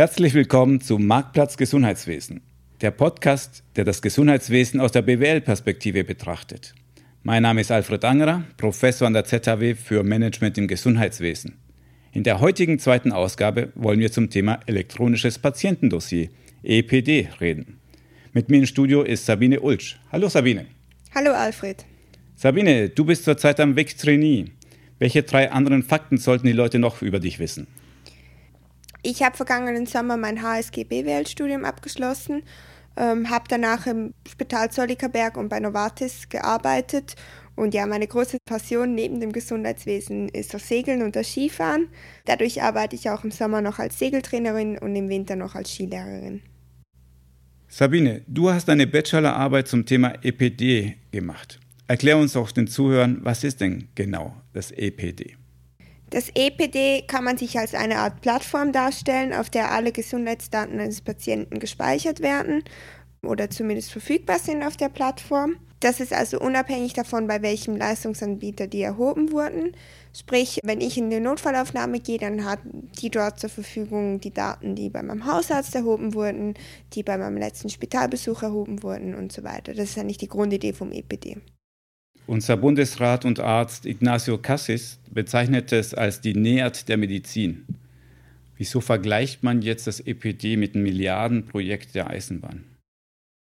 Herzlich willkommen zu Marktplatz Gesundheitswesen, der Podcast, der das Gesundheitswesen aus der BWL-Perspektive betrachtet. Mein Name ist Alfred Angerer, Professor an der ZHW für Management im Gesundheitswesen. In der heutigen zweiten Ausgabe wollen wir zum Thema elektronisches Patientendossier, EPD, reden. Mit mir im Studio ist Sabine Ulsch. Hallo Sabine. Hallo Alfred. Sabine, du bist zurzeit am WIC Trainee. Welche drei anderen Fakten sollten die Leute noch über dich wissen? Ich habe vergangenen Sommer mein HSG BWL-Studium abgeschlossen, ähm, habe danach im Spital Zollikerberg und bei Novartis gearbeitet. Und ja, meine große Passion neben dem Gesundheitswesen ist das Segeln und das Skifahren. Dadurch arbeite ich auch im Sommer noch als Segeltrainerin und im Winter noch als Skilehrerin. Sabine, du hast eine Bachelorarbeit zum Thema EPD gemacht. Erklär uns auch den Zuhörern, was ist denn genau das EPD? Das EPD kann man sich als eine Art Plattform darstellen, auf der alle Gesundheitsdaten eines Patienten gespeichert werden oder zumindest verfügbar sind auf der Plattform. Das ist also unabhängig davon, bei welchem Leistungsanbieter die erhoben wurden. Sprich, wenn ich in eine Notfallaufnahme gehe, dann hat die dort zur Verfügung die Daten, die bei meinem Hausarzt erhoben wurden, die bei meinem letzten Spitalbesuch erhoben wurden und so weiter. Das ist eigentlich die Grundidee vom EPD. Unser Bundesrat und Arzt Ignacio Cassis bezeichnet es als die NEAT der Medizin. Wieso vergleicht man jetzt das EPD mit einem Milliardenprojekt der Eisenbahn?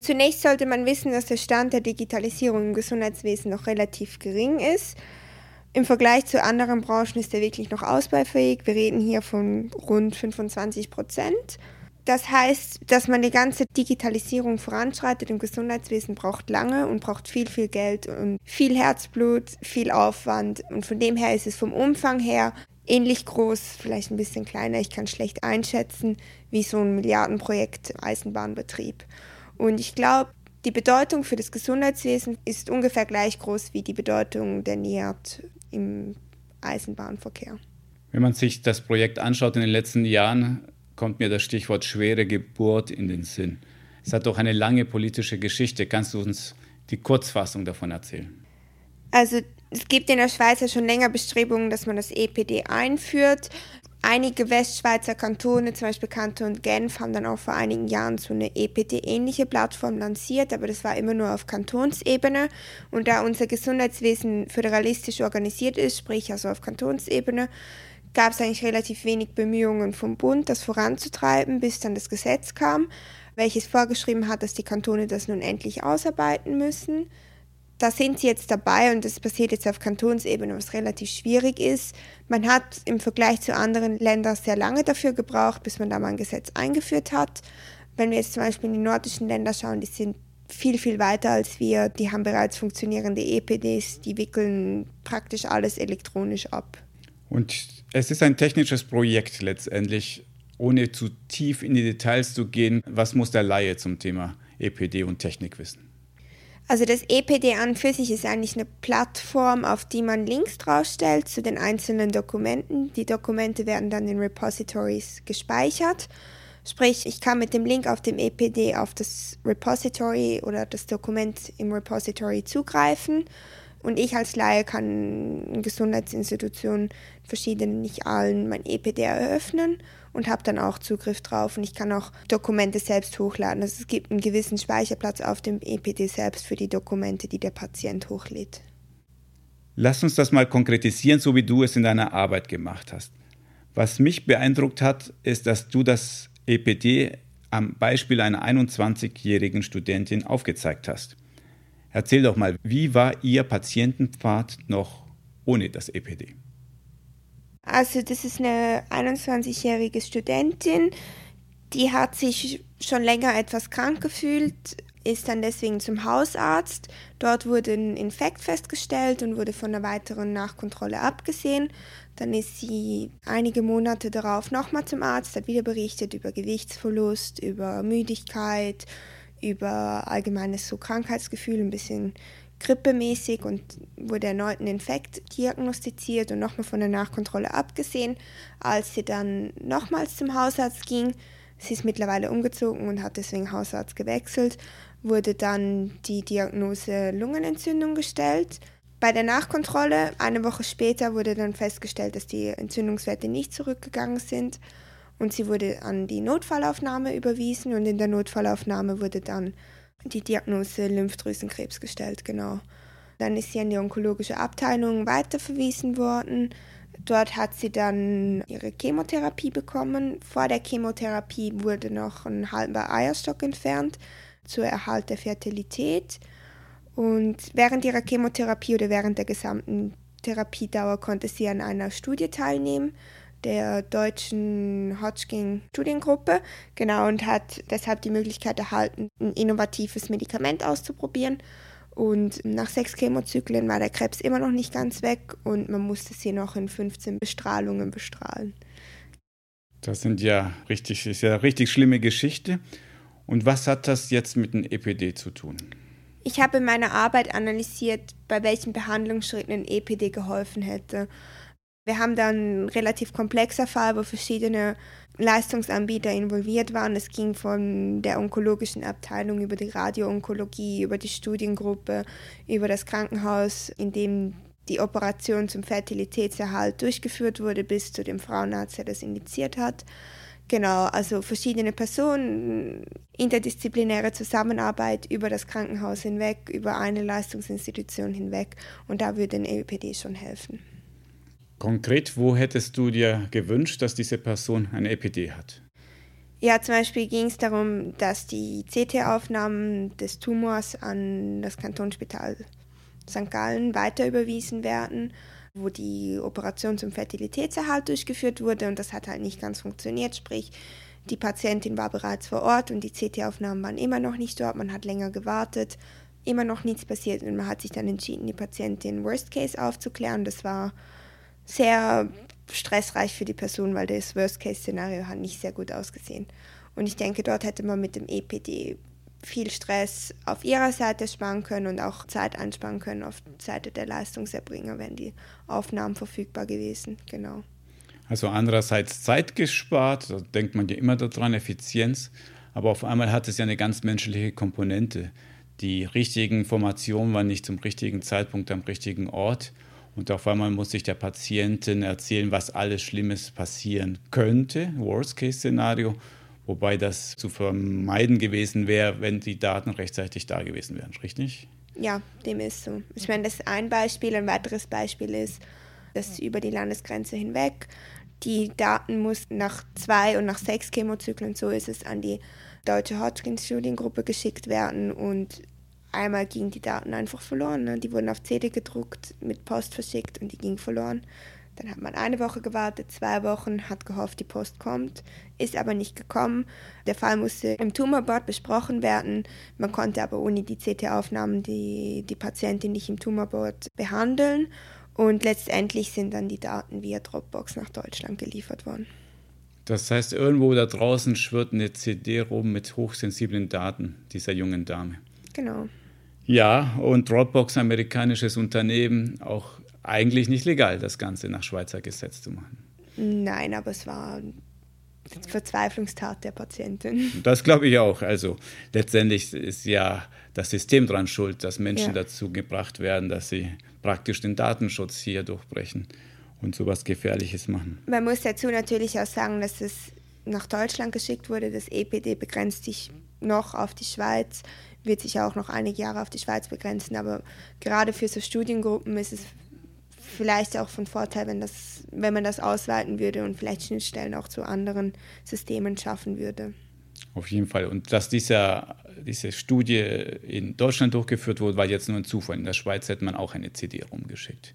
Zunächst sollte man wissen, dass der Stand der Digitalisierung im Gesundheitswesen noch relativ gering ist. Im Vergleich zu anderen Branchen ist er wirklich noch ausbaufähig. Wir reden hier von rund 25 Prozent. Das heißt, dass man die ganze Digitalisierung voranschreitet im Gesundheitswesen braucht lange und braucht viel, viel Geld und viel Herzblut, viel Aufwand. Und von dem her ist es vom Umfang her ähnlich groß, vielleicht ein bisschen kleiner, ich kann schlecht einschätzen, wie so ein Milliardenprojekt Eisenbahnbetrieb. Und ich glaube, die Bedeutung für das Gesundheitswesen ist ungefähr gleich groß wie die Bedeutung der NIAT im Eisenbahnverkehr. Wenn man sich das Projekt anschaut in den letzten Jahren, kommt mir das Stichwort schwere Geburt in den Sinn. Es hat doch eine lange politische Geschichte. Kannst du uns die Kurzfassung davon erzählen? Also es gibt in der Schweiz ja schon länger Bestrebungen, dass man das EPD einführt. Einige Westschweizer Kantone, zum Beispiel Kanton Genf, haben dann auch vor einigen Jahren so eine EPD-ähnliche Plattform lanciert, aber das war immer nur auf Kantonsebene. Und da unser Gesundheitswesen föderalistisch organisiert ist, sprich also auf Kantonsebene, gab es eigentlich relativ wenig Bemühungen vom Bund, das voranzutreiben, bis dann das Gesetz kam, welches vorgeschrieben hat, dass die Kantone das nun endlich ausarbeiten müssen. Da sind sie jetzt dabei und das passiert jetzt auf Kantonsebene, was relativ schwierig ist. Man hat im Vergleich zu anderen Ländern sehr lange dafür gebraucht, bis man da mal ein Gesetz eingeführt hat. Wenn wir jetzt zum Beispiel in die nordischen Länder schauen, die sind viel, viel weiter als wir. Die haben bereits funktionierende EPDs, die wickeln praktisch alles elektronisch ab. Und es ist ein technisches Projekt letztendlich, ohne zu tief in die Details zu gehen. Was muss der Laie zum Thema EPD und Technik wissen? Also das EPD an für sich ist eigentlich eine Plattform, auf die man Links draufstellt zu den einzelnen Dokumenten. Die Dokumente werden dann in Repositories gespeichert. Sprich, ich kann mit dem Link auf dem EPD auf das Repository oder das Dokument im Repository zugreifen und ich als Laie kann in Gesundheitsinstitutionen, verschiedenen, nicht allen, mein EPD eröffnen und habe dann auch Zugriff drauf und ich kann auch Dokumente selbst hochladen. Also es gibt einen gewissen Speicherplatz auf dem EPD selbst für die Dokumente, die der Patient hochlädt. Lass uns das mal konkretisieren, so wie du es in deiner Arbeit gemacht hast. Was mich beeindruckt hat, ist, dass du das EPD am Beispiel einer 21-jährigen Studentin aufgezeigt hast. Erzähl doch mal, wie war Ihr Patientenpfad noch ohne das EPD? Also das ist eine 21-jährige Studentin, die hat sich schon länger etwas krank gefühlt, ist dann deswegen zum Hausarzt. Dort wurde ein Infekt festgestellt und wurde von einer weiteren Nachkontrolle abgesehen. Dann ist sie einige Monate darauf nochmal zum Arzt, hat wieder berichtet über Gewichtsverlust, über Müdigkeit, über allgemeines so Krankheitsgefühl, ein bisschen grippemäßig und wurde erneut ein Infekt diagnostiziert und nochmal von der Nachkontrolle abgesehen. Als sie dann nochmals zum Hausarzt ging, sie ist mittlerweile umgezogen und hat deswegen Hausarzt gewechselt, wurde dann die Diagnose Lungenentzündung gestellt. Bei der Nachkontrolle, eine Woche später, wurde dann festgestellt, dass die Entzündungswerte nicht zurückgegangen sind. Und sie wurde an die Notfallaufnahme überwiesen und in der Notfallaufnahme wurde dann die Diagnose Lymphdrüsenkrebs gestellt, genau. Dann ist sie an die onkologische Abteilung weiterverwiesen worden. Dort hat sie dann ihre Chemotherapie bekommen. Vor der Chemotherapie wurde noch ein halber Eierstock entfernt zur Erhalt der Fertilität. Und während ihrer Chemotherapie oder während der gesamten Therapiedauer konnte sie an einer Studie teilnehmen, der deutschen Hodgkin-Studiengruppe, genau, und hat deshalb die Möglichkeit erhalten, ein innovatives Medikament auszuprobieren. Und nach sechs Chemozyklen war der Krebs immer noch nicht ganz weg und man musste sie noch in 15 Bestrahlungen bestrahlen. Das sind ja richtig, ist ja richtig schlimme Geschichte. Und was hat das jetzt mit dem EPD zu tun? Ich habe in meiner Arbeit analysiert, bei welchen Behandlungsschritten ein EPD geholfen hätte. Wir haben dann einen relativ komplexer Fall, wo verschiedene Leistungsanbieter involviert waren. Es ging von der onkologischen Abteilung über die Radioonkologie, über die Studiengruppe, über das Krankenhaus, in dem die Operation zum Fertilitätserhalt durchgeführt wurde, bis zu dem Frauenarzt, der das indiziert hat. Genau, also verschiedene Personen, interdisziplinäre Zusammenarbeit über das Krankenhaus hinweg, über eine Leistungsinstitution hinweg und da würde ein EPD schon helfen. Konkret, wo hättest du dir gewünscht, dass diese Person ein EPD hat? Ja, zum Beispiel ging es darum, dass die CT-Aufnahmen des Tumors an das Kantonsspital St. Gallen weiter überwiesen werden wo die Operation zum Fertilitätserhalt durchgeführt wurde und das hat halt nicht ganz funktioniert, sprich die Patientin war bereits vor Ort und die CT-Aufnahmen waren immer noch nicht dort, man hat länger gewartet, immer noch nichts passiert und man hat sich dann entschieden, die Patientin Worst Case aufzuklären. Das war sehr stressreich für die Person, weil das Worst Case Szenario hat nicht sehr gut ausgesehen. Und ich denke, dort hätte man mit dem EPD viel Stress auf ihrer Seite sparen können und auch Zeit einsparen können auf Seite der Leistungserbringer, wären die Aufnahmen verfügbar gewesen. Genau. Also andererseits Zeit gespart, da denkt man ja immer daran, Effizienz, aber auf einmal hat es ja eine ganz menschliche Komponente. Die richtigen Informationen waren nicht zum richtigen Zeitpunkt am richtigen Ort und auf einmal muss sich der Patientin erzählen, was alles Schlimmes passieren könnte, Worst-Case-Szenario, wobei das zu vermeiden gewesen wäre, wenn die Daten rechtzeitig da gewesen wären, richtig? Ja, dem ist so. Ich meine, das ist ein Beispiel. Ein weiteres Beispiel ist, dass über die Landesgrenze hinweg die Daten mussten nach zwei und nach sechs Chemozyklen, so ist es, an die deutsche Hodgkin-Studiengruppe geschickt werden und einmal gingen die Daten einfach verloren. Ne? Die wurden auf CD gedruckt, mit Post verschickt und die gingen verloren. Dann hat man eine Woche gewartet, zwei Wochen, hat gehofft, die Post kommt, ist aber nicht gekommen. Der Fall musste im Tumorboard besprochen werden. Man konnte aber ohne die CT-Aufnahmen die, die Patientin nicht im Tumorboard behandeln. Und letztendlich sind dann die Daten via Dropbox nach Deutschland geliefert worden. Das heißt, irgendwo da draußen schwirrt eine CD rum mit hochsensiblen Daten dieser jungen Dame. Genau. Ja, und Dropbox, amerikanisches Unternehmen, auch eigentlich nicht legal, das Ganze nach Schweizer Gesetz zu machen. Nein, aber es war eine Verzweiflungstat der Patientin. Das glaube ich auch. Also letztendlich ist ja das System daran schuld, dass Menschen ja. dazu gebracht werden, dass sie praktisch den Datenschutz hier durchbrechen und sowas Gefährliches machen. Man muss dazu natürlich auch sagen, dass es nach Deutschland geschickt wurde. Das EPD begrenzt sich noch auf die Schweiz, wird sich auch noch einige Jahre auf die Schweiz begrenzen. Aber gerade für so Studiengruppen ist es vielleicht auch von Vorteil, wenn, das, wenn man das ausweiten würde und vielleicht Schnittstellen auch zu anderen Systemen schaffen würde. Auf jeden Fall. Und dass dieser, diese Studie in Deutschland durchgeführt wurde, war jetzt nur ein Zufall. In der Schweiz hätte man auch eine CD rumgeschickt.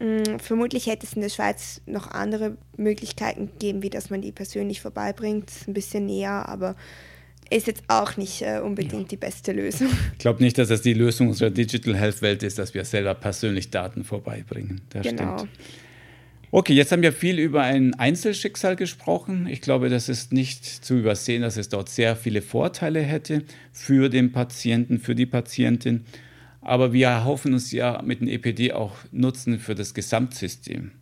Mm, vermutlich hätte es in der Schweiz noch andere Möglichkeiten gegeben, wie dass man die persönlich vorbeibringt, ein bisschen näher, aber ist jetzt auch nicht äh, unbedingt ja. die beste Lösung. Ich glaube nicht, dass das die Lösung unserer Digital Health Welt ist, dass wir selber persönlich Daten vorbeibringen. Das genau. stimmt. Okay, jetzt haben wir viel über ein Einzelschicksal gesprochen. Ich glaube, das ist nicht zu übersehen, dass es dort sehr viele Vorteile hätte für den Patienten, für die Patientin. Aber wir erhoffen uns ja mit dem EPD auch Nutzen für das Gesamtsystem.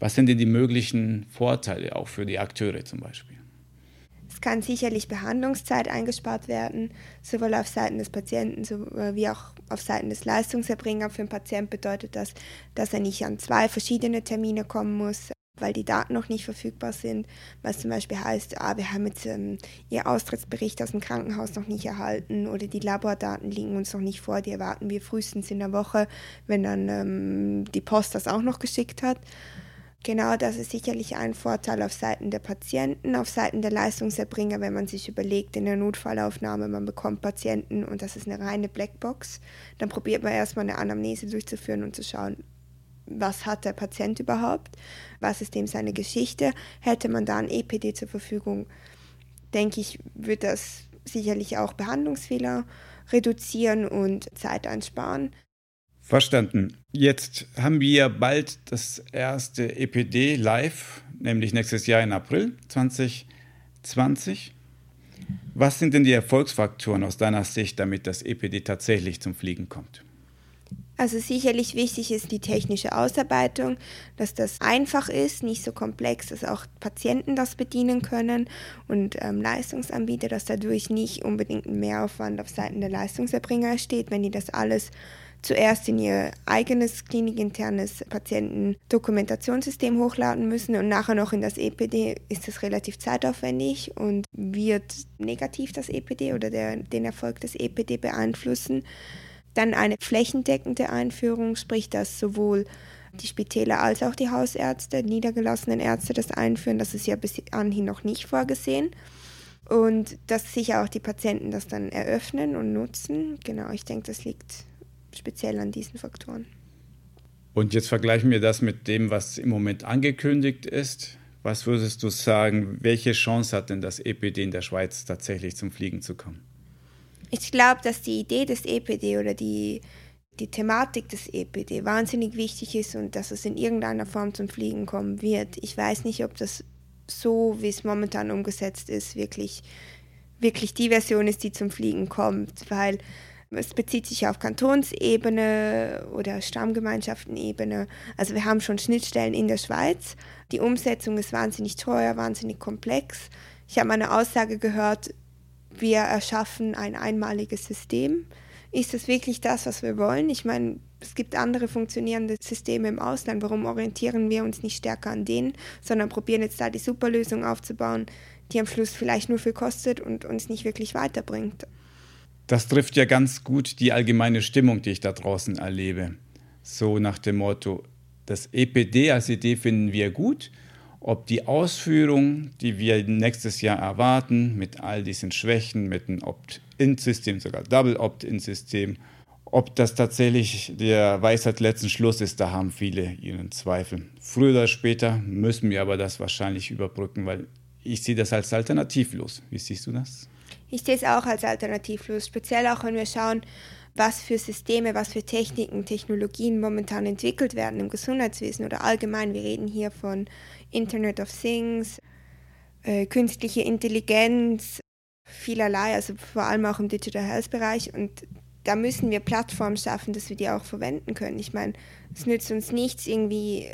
Was sind denn die möglichen Vorteile auch für die Akteure zum Beispiel? Kann sicherlich Behandlungszeit eingespart werden, sowohl auf Seiten des Patienten wie auch auf Seiten des Leistungserbringers. Für den Patienten bedeutet das, dass er nicht an zwei verschiedene Termine kommen muss, weil die Daten noch nicht verfügbar sind, was zum Beispiel heißt, ah, wir haben jetzt ähm, Ihr Austrittsbericht aus dem Krankenhaus noch nicht erhalten oder die Labordaten liegen uns noch nicht vor, die erwarten wir frühestens in der Woche, wenn dann ähm, die Post das auch noch geschickt hat. Genau, das ist sicherlich ein Vorteil auf Seiten der Patienten, auf Seiten der Leistungserbringer, wenn man sich überlegt, in der Notfallaufnahme, man bekommt Patienten und das ist eine reine Blackbox, dann probiert man erstmal eine Anamnese durchzuführen und zu schauen, was hat der Patient überhaupt, was ist dem seine Geschichte. Hätte man da ein EPD zur Verfügung, denke ich, wird das sicherlich auch Behandlungsfehler reduzieren und Zeit einsparen. Verstanden. Jetzt haben wir bald das erste EPD live, nämlich nächstes Jahr in April 2020. Was sind denn die Erfolgsfaktoren aus deiner Sicht, damit das EPD tatsächlich zum Fliegen kommt? Also sicherlich wichtig ist die technische Ausarbeitung, dass das einfach ist, nicht so komplex, dass auch Patienten das bedienen können und ähm, Leistungsanbieter, dass dadurch nicht unbedingt ein Mehraufwand auf Seiten der Leistungserbringer entsteht, wenn die das alles zuerst in ihr eigenes klinikinternes Patientendokumentationssystem hochladen müssen und nachher noch in das EPD, ist das relativ zeitaufwendig und wird negativ das EPD oder der, den Erfolg des EPD beeinflussen. Dann eine flächendeckende Einführung, sprich, dass sowohl die Spitäler als auch die Hausärzte, niedergelassenen Ärzte das einführen. Das ist ja bis anhin noch nicht vorgesehen. Und dass sicher auch die Patienten das dann eröffnen und nutzen. Genau, ich denke, das liegt speziell an diesen Faktoren. Und jetzt vergleichen wir das mit dem, was im Moment angekündigt ist. Was würdest du sagen, welche Chance hat denn das EPD in der Schweiz tatsächlich zum Fliegen zu kommen? Ich glaube, dass die Idee des EPD oder die, die Thematik des EPD wahnsinnig wichtig ist und dass es in irgendeiner Form zum Fliegen kommen wird. Ich weiß nicht, ob das so, wie es momentan umgesetzt ist, wirklich, wirklich die Version ist, die zum Fliegen kommt, weil es bezieht sich auf Kantonsebene oder Stammgemeinschaftenebene. Also wir haben schon Schnittstellen in der Schweiz. Die Umsetzung ist wahnsinnig teuer, wahnsinnig komplex. Ich habe eine Aussage gehört, wir erschaffen ein einmaliges System. Ist das wirklich das, was wir wollen? Ich meine, es gibt andere funktionierende Systeme im Ausland. Warum orientieren wir uns nicht stärker an denen, sondern probieren jetzt da die Superlösung aufzubauen, die am Schluss vielleicht nur viel kostet und uns nicht wirklich weiterbringt? Das trifft ja ganz gut die allgemeine Stimmung, die ich da draußen erlebe. So nach dem Motto, das EPD als Idee finden wir gut. Ob die Ausführung, die wir nächstes Jahr erwarten, mit all diesen Schwächen, mit einem Opt-in-System, sogar Double-Opt-in-System, ob das tatsächlich der Weisheit letzten Schluss ist, da haben viele ihren Zweifel. Früher oder später müssen wir aber das wahrscheinlich überbrücken, weil ich sehe das als alternativlos. Wie siehst du das? Ich sehe es auch als alternativlos, speziell auch wenn wir schauen, was für Systeme, was für Techniken, Technologien momentan entwickelt werden im Gesundheitswesen oder allgemein. Wir reden hier von Internet of Things, äh, künstliche Intelligenz, vielerlei, also vor allem auch im Digital Health Bereich. Und da müssen wir Plattformen schaffen, dass wir die auch verwenden können. Ich meine, es nützt uns nichts, irgendwie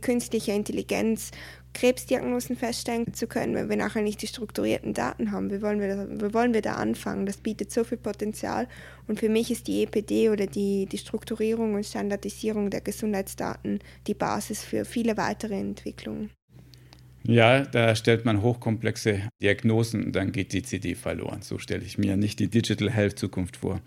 künstliche Intelligenz Krebsdiagnosen feststellen zu können, wenn wir nachher nicht die strukturierten Daten haben. Wie wollen wir, da, wie wollen wir da anfangen? Das bietet so viel Potenzial. Und für mich ist die EPD oder die, die Strukturierung und Standardisierung der Gesundheitsdaten die Basis für viele weitere Entwicklungen. Ja, da stellt man hochkomplexe Diagnosen und dann geht die CD verloren. So stelle ich mir nicht die Digital Health Zukunft vor.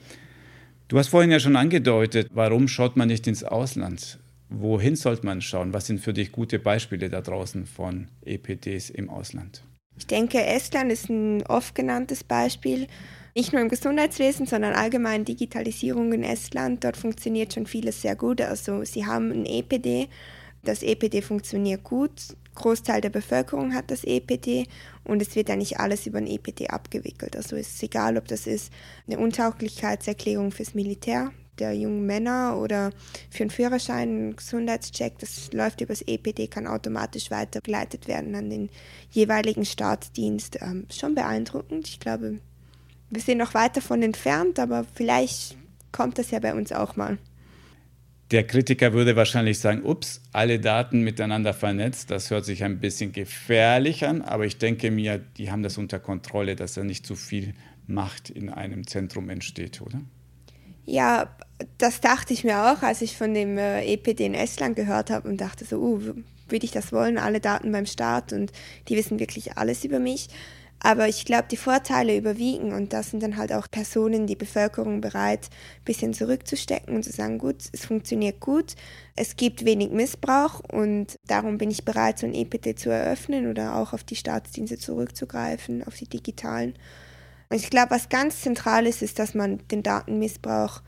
Du hast vorhin ja schon angedeutet, warum schaut man nicht ins Ausland? Wohin sollte man schauen? Was sind für dich gute Beispiele da draußen von EPDs im Ausland? Ich denke, Estland ist ein oft genanntes Beispiel. Nicht nur im Gesundheitswesen, sondern allgemein Digitalisierung in Estland. Dort funktioniert schon vieles sehr gut. Also sie haben ein EPD. Das EPD funktioniert gut. Großteil der Bevölkerung hat das EPD und es wird eigentlich alles über ein EPD abgewickelt. Also es ist egal, ob das ist eine Untauglichkeitserklärung fürs Militär, der jungen Männer oder für einen Führerschein, einen Gesundheitscheck, das läuft übers EPD, kann automatisch weitergeleitet werden an den jeweiligen Staatsdienst. Ähm, schon beeindruckend. Ich glaube, wir sind noch weit davon entfernt, aber vielleicht kommt das ja bei uns auch mal. Der Kritiker würde wahrscheinlich sagen, ups, alle Daten miteinander vernetzt, das hört sich ein bisschen gefährlich an, aber ich denke mir, die haben das unter Kontrolle, dass da nicht zu viel Macht in einem Zentrum entsteht, oder? Ja, das dachte ich mir auch, als ich von dem äh, EPD in Estland gehört habe und dachte so, uh, würde ich das wollen, alle Daten beim Staat und die wissen wirklich alles über mich. Aber ich glaube, die Vorteile überwiegen und da sind dann halt auch Personen, die Bevölkerung bereit, ein bisschen zurückzustecken und zu sagen, gut, es funktioniert gut, es gibt wenig Missbrauch und darum bin ich bereit, so ein EPT zu eröffnen oder auch auf die Staatsdienste zurückzugreifen, auf die digitalen. Und ich glaube, was ganz zentral ist, ist, dass man den Datenmissbrauch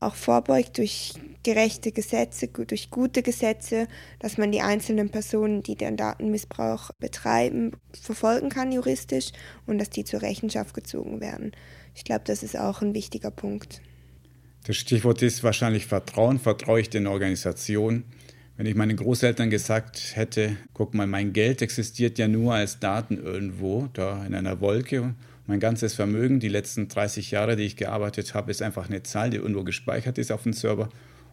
auch vorbeugt durch gerechte Gesetze, durch gute Gesetze, dass man die einzelnen Personen, die den Datenmissbrauch betreiben, verfolgen kann juristisch und dass die zur Rechenschaft gezogen werden. Ich glaube, das ist auch ein wichtiger Punkt. Das Stichwort ist wahrscheinlich Vertrauen. Vertraue ich den Organisationen? Wenn ich meinen Großeltern gesagt hätte, guck mal, mein Geld existiert ja nur als Daten irgendwo, da in einer Wolke mein ganzes Vermögen, die letzten 30 Jahre, die ich gearbeitet habe, ist einfach eine Zahl, die irgendwo gespeichert ist auf dem Server.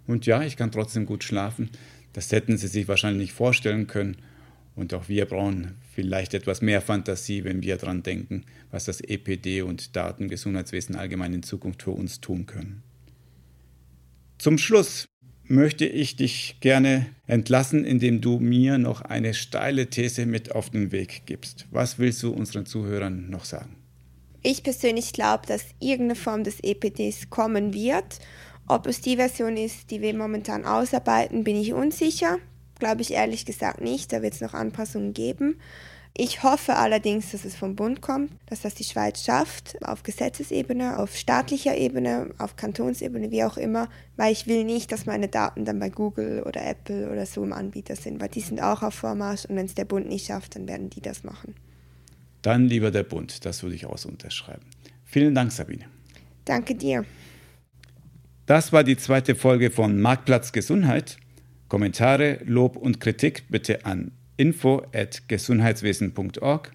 Und ja, ich kann trotzdem gut schlafen. Das hätten Sie sich wahrscheinlich nicht vorstellen können. Und auch wir brauchen vielleicht etwas mehr Fantasie, wenn wir daran denken, was das EPD und Datengesundheitswesen allgemein in Zukunft für uns tun können. Zum Schluss möchte ich dich gerne entlassen, indem du mir noch eine steile These mit auf den Weg gibst. Was willst du unseren Zuhörern noch sagen? Ich persönlich glaube, dass irgendeine Form des EPDs kommen wird. Ob es die Version ist, die wir momentan ausarbeiten, bin ich unsicher. Glaube ich ehrlich gesagt nicht. Da wird es noch Anpassungen geben. Ich hoffe allerdings, dass es vom Bund kommt, dass das die Schweiz schafft, auf Gesetzesebene, auf staatlicher Ebene, auf Kantonsebene, wie auch immer, weil ich will nicht, dass meine Daten dann bei Google oder Apple oder so im Anbieter sind, weil die sind auch auf Vormarsch und wenn es der Bund nicht schafft, dann werden die das machen. Dann lieber der Bund, das würde ich auch so unterschreiben. Vielen Dank, Sabine. Danke dir. Das war die zweite Folge von Marktplatz Gesundheit. Kommentare, Lob und Kritik bitte an info@gesundheitswesen.org.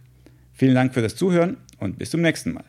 Vielen Dank für das Zuhören und bis zum nächsten Mal.